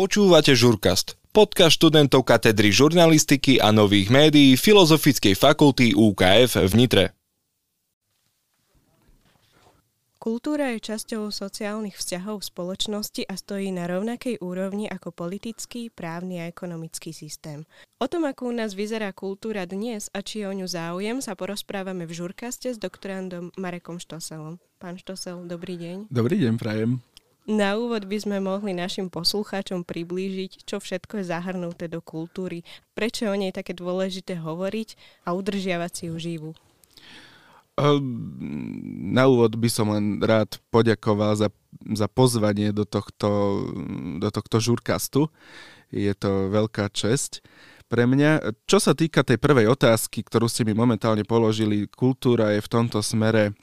Počúvate Žurkast, podcast študentov katedry žurnalistiky a nových médií Filozofickej fakulty UKF v Nitre. Kultúra je časťou sociálnych vzťahov v spoločnosti a stojí na rovnakej úrovni ako politický, právny a ekonomický systém. O tom, ako u nás vyzerá kultúra dnes a či je o ňu záujem, sa porozprávame v žurkaste s doktorandom Marekom Štoselom. Pán Štosel, dobrý deň. Dobrý deň, prajem. Na úvod by sme mohli našim poslucháčom priblížiť, čo všetko je zahrnuté do kultúry, prečo o nej také dôležité hovoriť a udržiavať si ju živú. Ehm, na úvod by som len rád poďakoval za, za pozvanie do tohto, do tohto žurkastu. Je to veľká česť pre mňa. Čo sa týka tej prvej otázky, ktorú ste mi momentálne položili, kultúra je v tomto smere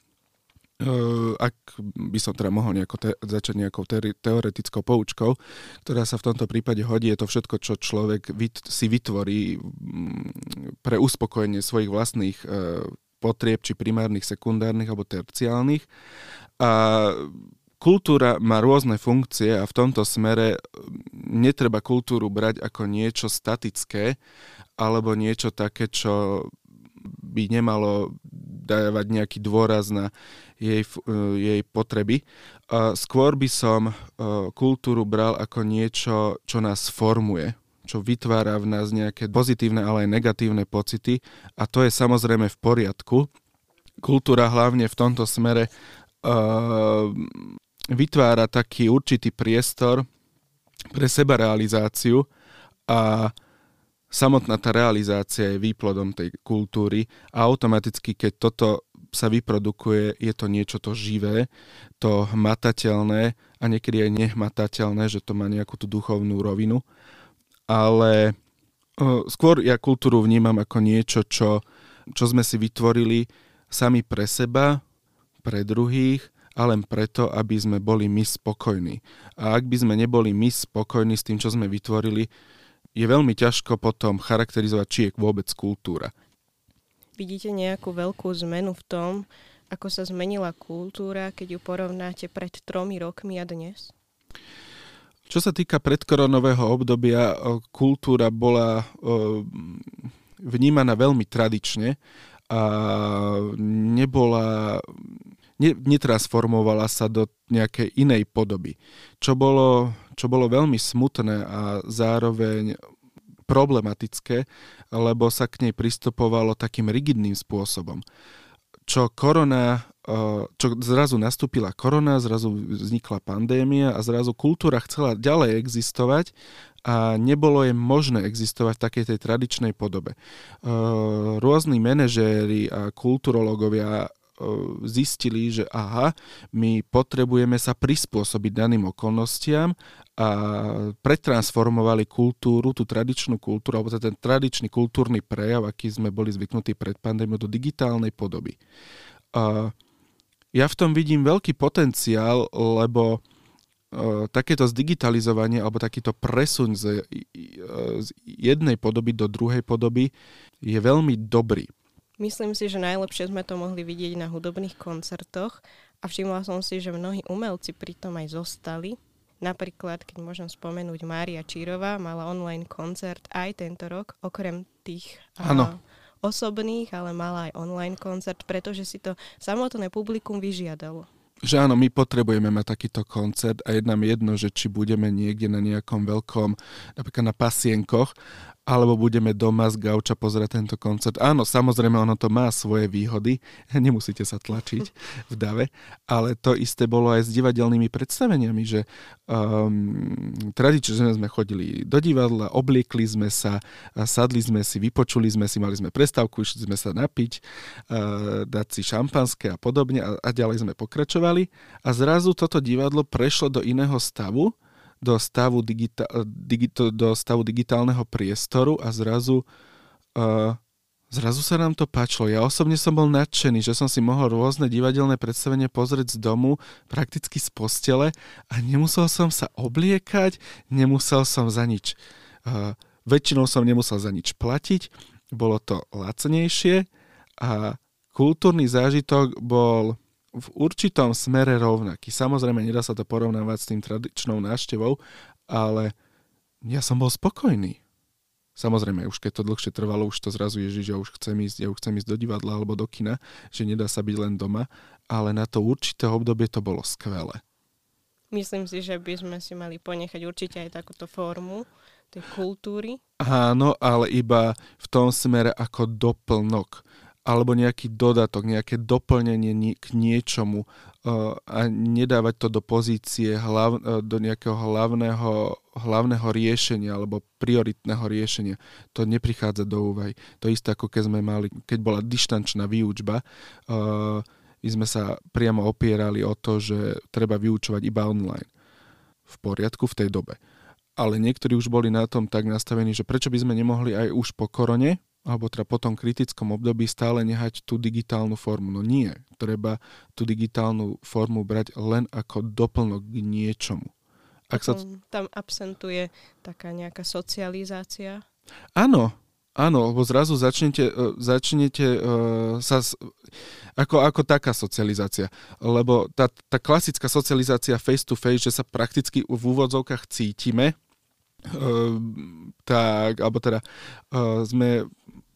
ak by som teda mohol nejako te- začať nejakou te- teoretickou poučkou, ktorá sa v tomto prípade hodí, je to všetko, čo človek vyt- si vytvorí mm, pre uspokojenie svojich vlastných uh, potrieb, či primárnych, sekundárnych alebo terciálnych. A kultúra má rôzne funkcie a v tomto smere netreba kultúru brať ako niečo statické alebo niečo také, čo by nemalo dávať nejaký dôraz na jej, jej potreby. Skôr by som kultúru bral ako niečo, čo nás formuje, čo vytvára v nás nejaké pozitívne, ale aj negatívne pocity a to je samozrejme v poriadku. Kultúra hlavne v tomto smere uh, vytvára taký určitý priestor pre seba realizáciu a samotná tá realizácia je výplodom tej kultúry a automaticky, keď toto sa vyprodukuje, je to niečo to živé, to hmatateľné a niekedy aj nehmatateľné, že to má nejakú tú duchovnú rovinu ale skôr ja kultúru vnímam ako niečo, čo, čo sme si vytvorili sami pre seba, pre druhých a len preto, aby sme boli my spokojní. A ak by sme neboli my spokojní s tým, čo sme vytvorili, je veľmi ťažko potom charakterizovať, či je vôbec kultúra. Vidíte nejakú veľkú zmenu v tom, ako sa zmenila kultúra, keď ju porovnáte pred tromi rokmi a dnes? Čo sa týka predkoronového obdobia, kultúra bola vnímaná veľmi tradične a nebola, ne, netransformovala sa do nejakej inej podoby. Čo bolo, čo bolo veľmi smutné a zároveň problematické, lebo sa k nej pristupovalo takým rigidným spôsobom. Čo korona čo zrazu nastúpila korona, zrazu vznikla pandémia a zrazu kultúra chcela ďalej existovať a nebolo je možné existovať v takej tej tradičnej podobe. Rôzni manažéri a kulturológovia zistili, že aha, my potrebujeme sa prispôsobiť daným okolnostiam a pretransformovali kultúru, tú tradičnú kultúru, alebo ten tradičný kultúrny prejav, aký sme boli zvyknutí pred pandémiou, do digitálnej podoby. Uh, ja v tom vidím veľký potenciál, lebo uh, takéto zdigitalizovanie alebo takýto presuň z, uh, z jednej podoby do druhej podoby je veľmi dobrý. Myslím si, že najlepšie sme to mohli vidieť na hudobných koncertoch a všimla som si, že mnohí umelci pritom aj zostali. Napríklad, keď môžem spomenúť, Mária Čírová mala online koncert aj tento rok, okrem tých ano osobných, ale mala aj online koncert, pretože si to samotné publikum vyžiadalo. Že áno, my potrebujeme mať takýto koncert a je nám jedno, že či budeme niekde na nejakom veľkom, napríklad na pasienkoch, alebo budeme doma z gauča pozerať tento koncert. Áno, samozrejme, ono to má svoje výhody, nemusíte sa tlačiť v dave, ale to isté bolo aj s divadelnými predstaveniami, že um, tradične sme chodili do divadla, obliekli sme sa, sadli sme si, vypočuli sme si, mali sme prestávku, išli sme sa napiť, uh, dať si šampanské a podobne a, a ďalej sme pokračovali. A zrazu toto divadlo prešlo do iného stavu, do stavu, digita- digito- do stavu digitálneho priestoru a zrazu, uh, zrazu sa nám to páčilo. Ja osobne som bol nadšený, že som si mohol rôzne divadelné predstavenie pozrieť z domu, prakticky z postele a nemusel som sa obliekať, nemusel som za nič, uh, väčšinou som nemusel za nič platiť, bolo to lacnejšie a kultúrny zážitok bol v určitom smere rovnaký. Samozrejme, nedá sa to porovnávať s tým tradičnou návštevou, ale ja som bol spokojný. Samozrejme, už keď to dlhšie trvalo, už to zrazu Ježiš, ja už chcem ísť, ja už chcem ísť do divadla alebo do kina, že nedá sa byť len doma, ale na to určité obdobie to bolo skvelé. Myslím si, že by sme si mali ponechať určite aj takúto formu tej kultúry. Áno, ale iba v tom smere ako doplnok alebo nejaký dodatok, nejaké doplnenie k niečomu uh, a nedávať to do pozície hlav, uh, do nejakého hlavného, hlavného riešenia alebo prioritného riešenia. To neprichádza do úvahy. To isté ako keď sme mali, keď bola dištančná výučba, uh, my sme sa priamo opierali o to, že treba vyučovať iba online. V poriadku v tej dobe. Ale niektorí už boli na tom tak nastavení, že prečo by sme nemohli aj už po korone alebo teda po tom kritickom období stále nehať tú digitálnu formu. No nie, treba tú digitálnu formu brať len ako doplnok k niečomu. Ak sa... Tam absentuje taká nejaká socializácia? Áno, áno, lebo zrazu začnete, e, začnete uh, sa... Ako, ako taká socializácia. Lebo tá, tá klasická socializácia face to face, že sa prakticky v úvodzovkách cítime, uh, tak, alebo teda uh, sme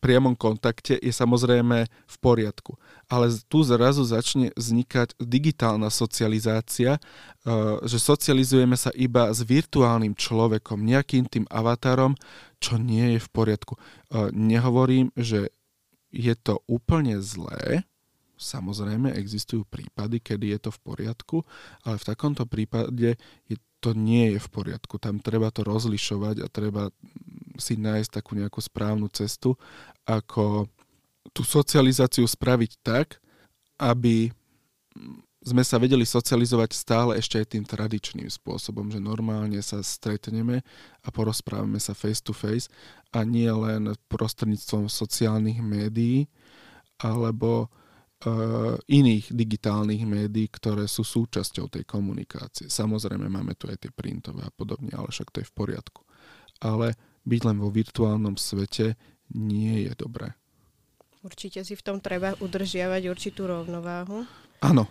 priamom kontakte je samozrejme v poriadku. Ale tu zrazu začne vznikať digitálna socializácia, e, že socializujeme sa iba s virtuálnym človekom, nejakým tým avatarom, čo nie je v poriadku. E, nehovorím, že je to úplne zlé, Samozrejme, existujú prípady, kedy je to v poriadku, ale v takomto prípade je, to nie je v poriadku. Tam treba to rozlišovať a treba si nájsť takú nejakú správnu cestu, ako tú socializáciu spraviť tak, aby sme sa vedeli socializovať stále ešte aj tým tradičným spôsobom, že normálne sa stretneme a porozprávame sa face to face a nie len prostredníctvom sociálnych médií alebo uh, iných digitálnych médií, ktoré sú súčasťou tej komunikácie. Samozrejme máme tu aj tie printové a podobne, ale však to je v poriadku. Ale byť len vo virtuálnom svete nie je dobré. Určite si v tom treba udržiavať určitú rovnováhu. Áno.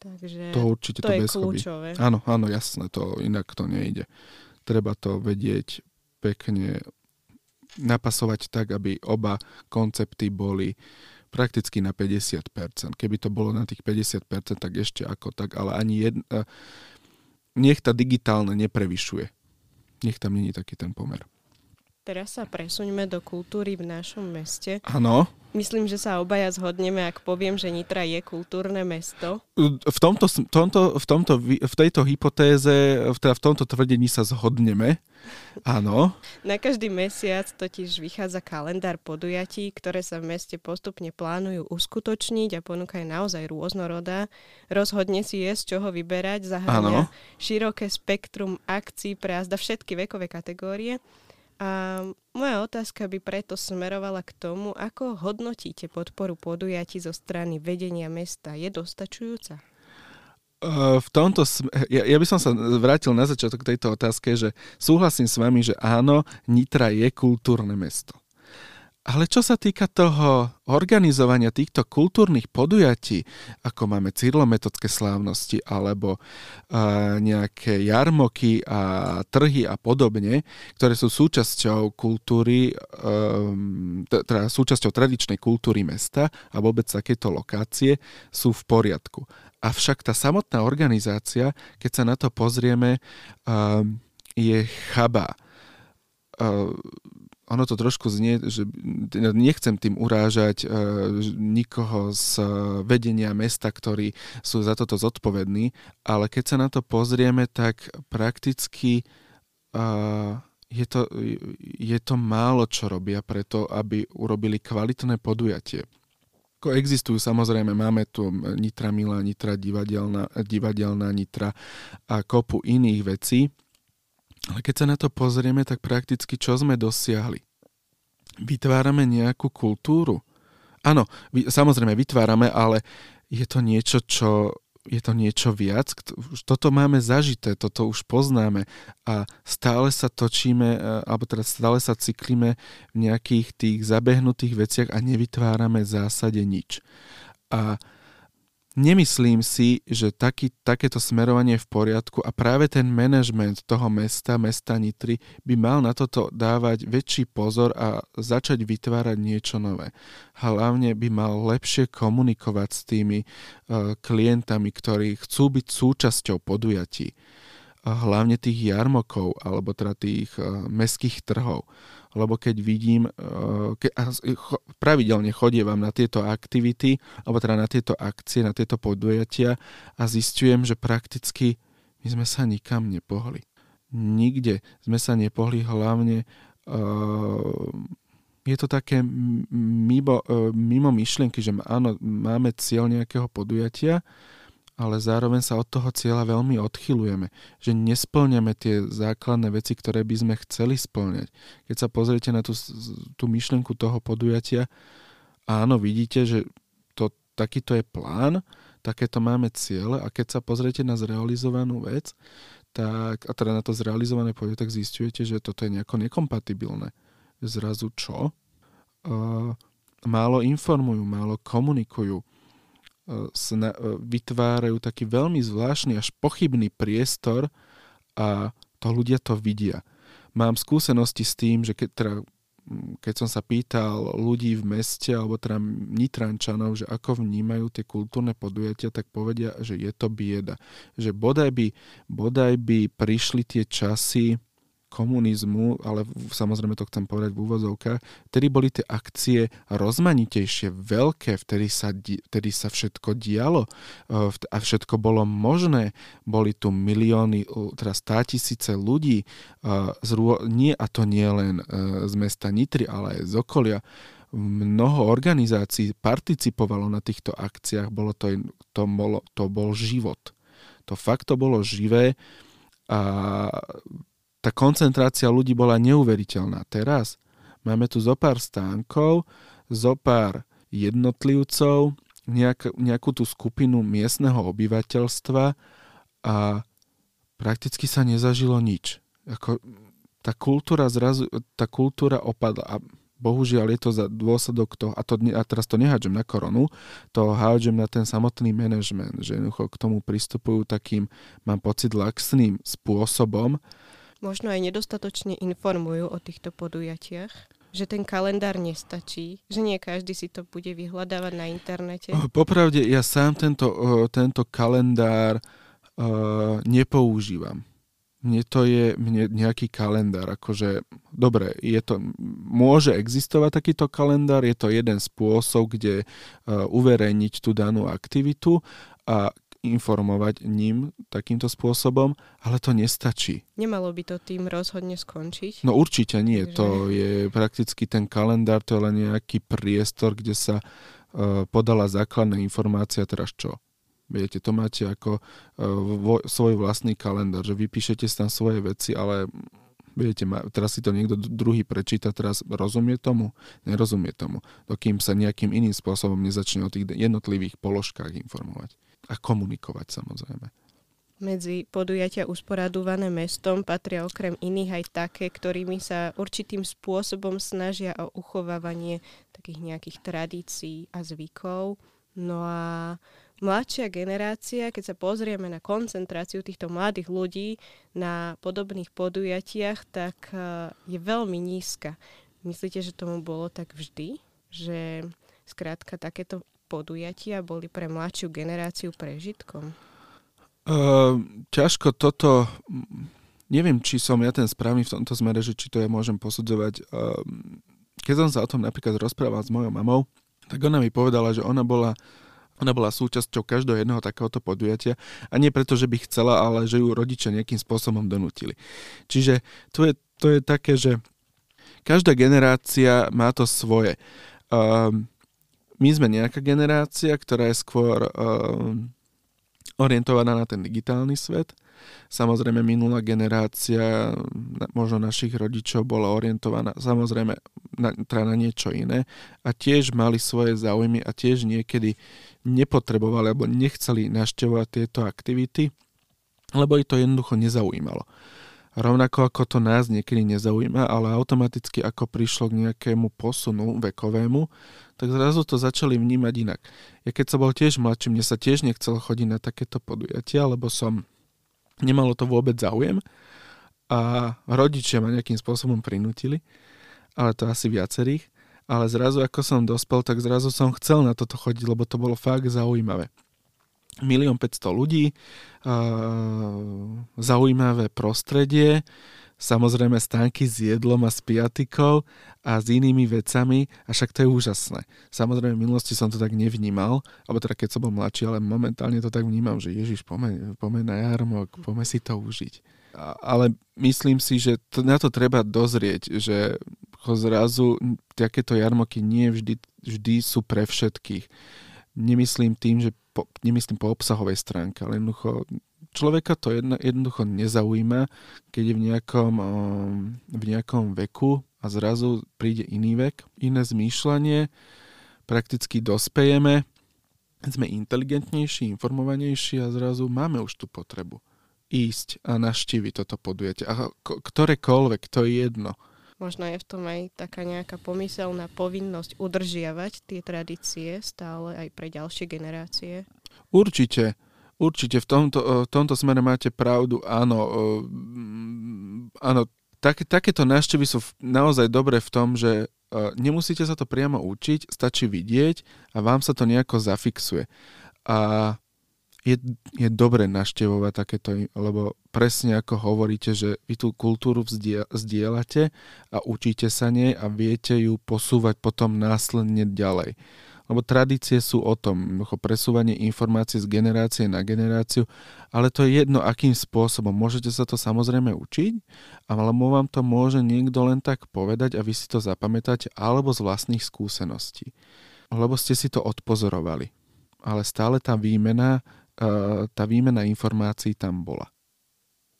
Takže to určite to, to je bez kľúčové. Hobby. Áno, áno, jasné, to inak to nejde. Treba to vedieť pekne napasovať tak, aby oba koncepty boli prakticky na 50%. Keby to bolo na tých 50%, tak ešte ako tak, ale ani jedna... Nech tá digitálne neprevyšuje. Nech tam není taký ten pomer. Teraz sa presuňme do kultúry v našom meste. Áno. Myslím, že sa obaja zhodneme, ak poviem, že Nitra je kultúrne mesto. V, tomto, tomto, v, tomto, v tejto hypotéze, teda v tomto tvrdení sa zhodneme. Áno. Na každý mesiac totiž vychádza kalendár podujatí, ktoré sa v meste postupne plánujú uskutočniť a ponúkajú naozaj rôznorodá. Rozhodne si je z čoho vyberať, zahrania široké spektrum akcií pre azda všetky vekové kategórie. A moja otázka by preto smerovala k tomu, ako hodnotíte podporu podujatí zo strany vedenia mesta. Je dostačujúca? v tomto, ja, ja by som sa vrátil na začiatok tejto otázke, že súhlasím s vami, že áno, Nitra je kultúrne mesto. Ale čo sa týka toho organizovania týchto kultúrnych podujatí, ako máme cyrlometodské slávnosti alebo uh, nejaké jarmoky a trhy a podobne, ktoré sú súčasťou kultúry, um, teda súčasťou tradičnej kultúry mesta a vôbec takéto lokácie, sú v poriadku. Avšak tá samotná organizácia, keď sa na to pozrieme, um, je chabá. Ono to trošku znie, že nechcem tým urážať uh, nikoho z uh, vedenia mesta, ktorí sú za toto zodpovední, ale keď sa na to pozrieme, tak prakticky uh, je, to, je to málo, čo robia preto, aby urobili kvalitné podujatie. Ako existujú, samozrejme, máme tu Nitra Milá, Nitra divadelná, divadelná Nitra a kopu iných vecí, ale keď sa na to pozrieme, tak prakticky čo sme dosiahli? Vytvárame nejakú kultúru. Áno, samozrejme vytvárame, ale je to niečo, čo je to niečo viac. Toto máme zažité, toto už poznáme a stále sa točíme, e, alebo teda stále sa cyklíme v nejakých tých zabehnutých veciach a nevytvárame v zásade nič. A nemyslím si, že taký, takéto smerovanie je v poriadku a práve ten manažment toho mesta, mesta Nitry, by mal na toto dávať väčší pozor a začať vytvárať niečo nové. Hlavne by mal lepšie komunikovať s tými uh, klientami, ktorí chcú byť súčasťou podujatí. Uh, hlavne tých jarmokov alebo teda tých uh, mestských trhov lebo keď vidím, eh, ke, a pravidelne chodievam na tieto aktivity, alebo teda na tieto akcie, na tieto podujatia a zistujem, že prakticky my sme sa nikam nepohli. Nikde sme sa nepohli, hlavne uh, je to také mimo, mimo myšlienky, že áno, máme cieľ nejakého podujatia, ale zároveň sa od toho cieľa veľmi odchylujeme, že nesplňame tie základné veci, ktoré by sme chceli splňať. Keď sa pozriete na tú, tú myšlienku toho podujatia, áno, vidíte, že to, takýto je plán, takéto máme ciele a keď sa pozriete na zrealizovanú vec, tak, a teda na to zrealizované podujatie, tak zistujete, že toto je nejako nekompatibilné. Zrazu čo? Uh, málo informujú, málo komunikujú, sna- e, vytvárajú taký veľmi zvláštny až pochybný priestor a to ľudia to vidia. Mám skúsenosti s tým, že keď, teda, keď som sa pýtal ľudí v meste alebo teda Nitrančanov, že ako vnímajú tie kultúrne podujatia, tak povedia, že je to bieda. Že bodaj by, bodaj by prišli tie časy, komunizmu, ale samozrejme to chcem povedať v úvozovkách, vtedy boli tie akcie rozmanitejšie, veľké, vtedy sa, vtedy sa všetko dialo e, a všetko bolo možné. Boli tu milióny, teda stá tisíce ľudí, e, nie, a to nie len e, z mesta Nitry, ale aj z okolia. Mnoho organizácií participovalo na týchto akciách, bolo to, to, bolo, to bol život. To fakt to bolo živé a tá koncentrácia ľudí bola neuveriteľná. Teraz máme tu zo pár stánkov, zo pár jednotlivcov, nejak, nejakú tú skupinu miestneho obyvateľstva a prakticky sa nezažilo nič. Ako, tá kultúra zrazu, tá kultúra opadla a bohužiaľ je to za dôsledok toho, a, to, a teraz to nehádžem na koronu, to hádžem na ten samotný manažment, že jednoducho k tomu pristupujú takým, mám pocit, laxným spôsobom, možno aj nedostatočne informujú o týchto podujatiach? Že ten kalendár nestačí? Že nie každý si to bude vyhľadávať na internete? Popravde, ja sám tento, tento kalendár uh, nepoužívam. Mne to je mne nejaký kalendár, akože, dobre, je to, môže existovať takýto kalendár, je to jeden spôsob, kde uh, uverejniť tú danú aktivitu a informovať ním takýmto spôsobom, ale to nestačí. Nemalo by to tým rozhodne skončiť? No určite nie. Takže... To je prakticky ten kalendár, to je len nejaký priestor, kde sa uh, podala základná informácia, teraz čo? Viete, to máte ako uh, vo, svoj vlastný kalendár, že vypíšete si tam svoje veci, ale Viete, teraz si to niekto druhý prečíta, teraz rozumie tomu? Nerozumie tomu, dokým sa nejakým iným spôsobom nezačne o tých jednotlivých položkách informovať a komunikovať samozrejme. Medzi podujatia usporadované mestom patria okrem iných aj také, ktorými sa určitým spôsobom snažia o uchovávanie takých nejakých tradícií a zvykov. No a mladšia generácia, keď sa pozrieme na koncentráciu týchto mladých ľudí na podobných podujatiach, tak e, je veľmi nízka. Myslíte, že tomu bolo tak vždy? Že skrátka takéto podujatia boli pre mladšiu generáciu prežitkom? Uh, ťažko toto, neviem, či som ja ten správny v tomto smere, že či to ja môžem posudzovať. Uh, keď som sa o tom napríklad rozprával s mojou mamou, tak ona mi povedala, že ona bola ona bola súčasťou každého jedného takéhoto podujatia a nie preto, že by chcela, ale že ju rodičia nejakým spôsobom donútili. Čiže to je, to je také, že každá generácia má to svoje. Um, my sme nejaká generácia, ktorá je skôr uh, orientovaná na ten digitálny svet. Samozrejme, minulá generácia, možno našich rodičov, bola orientovaná samozrejme na, teda na niečo iné a tiež mali svoje záujmy a tiež niekedy nepotrebovali alebo nechceli naštevovať tieto aktivity, lebo ich to jednoducho nezaujímalo. Rovnako ako to nás niekedy nezaujíma, ale automaticky ako prišlo k nejakému posunu vekovému, tak zrazu to začali vnímať inak. Ja keď som bol tiež mladší, mne sa tiež nechcel chodiť na takéto podujatia, lebo som nemalo to vôbec záujem a rodičia ma nejakým spôsobom prinútili, ale to asi viacerých. Ale zrazu, ako som dospel, tak zrazu som chcel na toto chodiť, lebo to bolo fakt zaujímavé milión 500 ľudí, zaujímavé prostredie, samozrejme stánky s jedlom a s piatikou a s inými vecami, a však to je úžasné. Samozrejme v minulosti som to tak nevnímal, alebo teda keď som bol mladší, ale momentálne to tak vnímam, že Ježiš, pomeň, pomeň na jarmok, pomeň si to užiť. A, ale myslím si, že to, na to treba dozrieť, že zrazu takéto jarmoky nie vždy, vždy sú pre všetkých. Nemyslím tým, že po, nemyslím po obsahovej stránke, ale jednoducho človeka to jedno, jednoducho nezaujíma, keď je v nejakom, um, v nejakom veku a zrazu príde iný vek, iné zmýšľanie, prakticky dospejeme, sme inteligentnejší, informovanejší a zrazu máme už tú potrebu ísť a naštíviť toto podujatie. A ktorékoľvek, to je jedno. Možno je v tom aj taká nejaká pomyselná povinnosť udržiavať tie tradície stále aj pre ďalšie generácie? Určite. Určite v tomto, v tomto smere máte pravdu, áno. Áno, tak, takéto návštevy sú naozaj dobré v tom, že nemusíte sa to priamo učiť, stačí vidieť a vám sa to nejako zafixuje. A je, je dobre naštevovať takéto, lebo presne ako hovoríte, že vy tú kultúru vzdielate a učíte sa nej a viete ju posúvať potom následne ďalej. Lebo tradície sú o tom, presúvanie informácií z generácie na generáciu, ale to je jedno, akým spôsobom. Môžete sa to samozrejme učiť, alebo vám to môže niekto len tak povedať a vy si to zapamätáte, alebo z vlastných skúseností. Lebo ste si to odpozorovali. Ale stále tá výmena tá výmena informácií tam bola.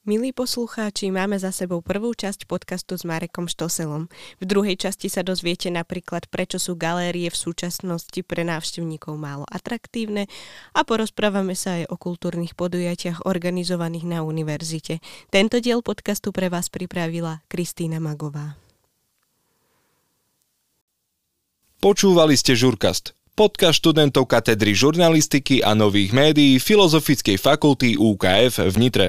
Milí poslucháči, máme za sebou prvú časť podcastu s Marekom Štoselom. V druhej časti sa dozviete napríklad, prečo sú galérie v súčasnosti pre návštevníkov málo atraktívne a porozprávame sa aj o kultúrnych podujatiach organizovaných na univerzite. Tento diel podcastu pre vás pripravila Kristýna Magová. Počúvali ste Žurkast podcast študentov katedry žurnalistiky a nových médií Filozofickej fakulty UKF v Nitre.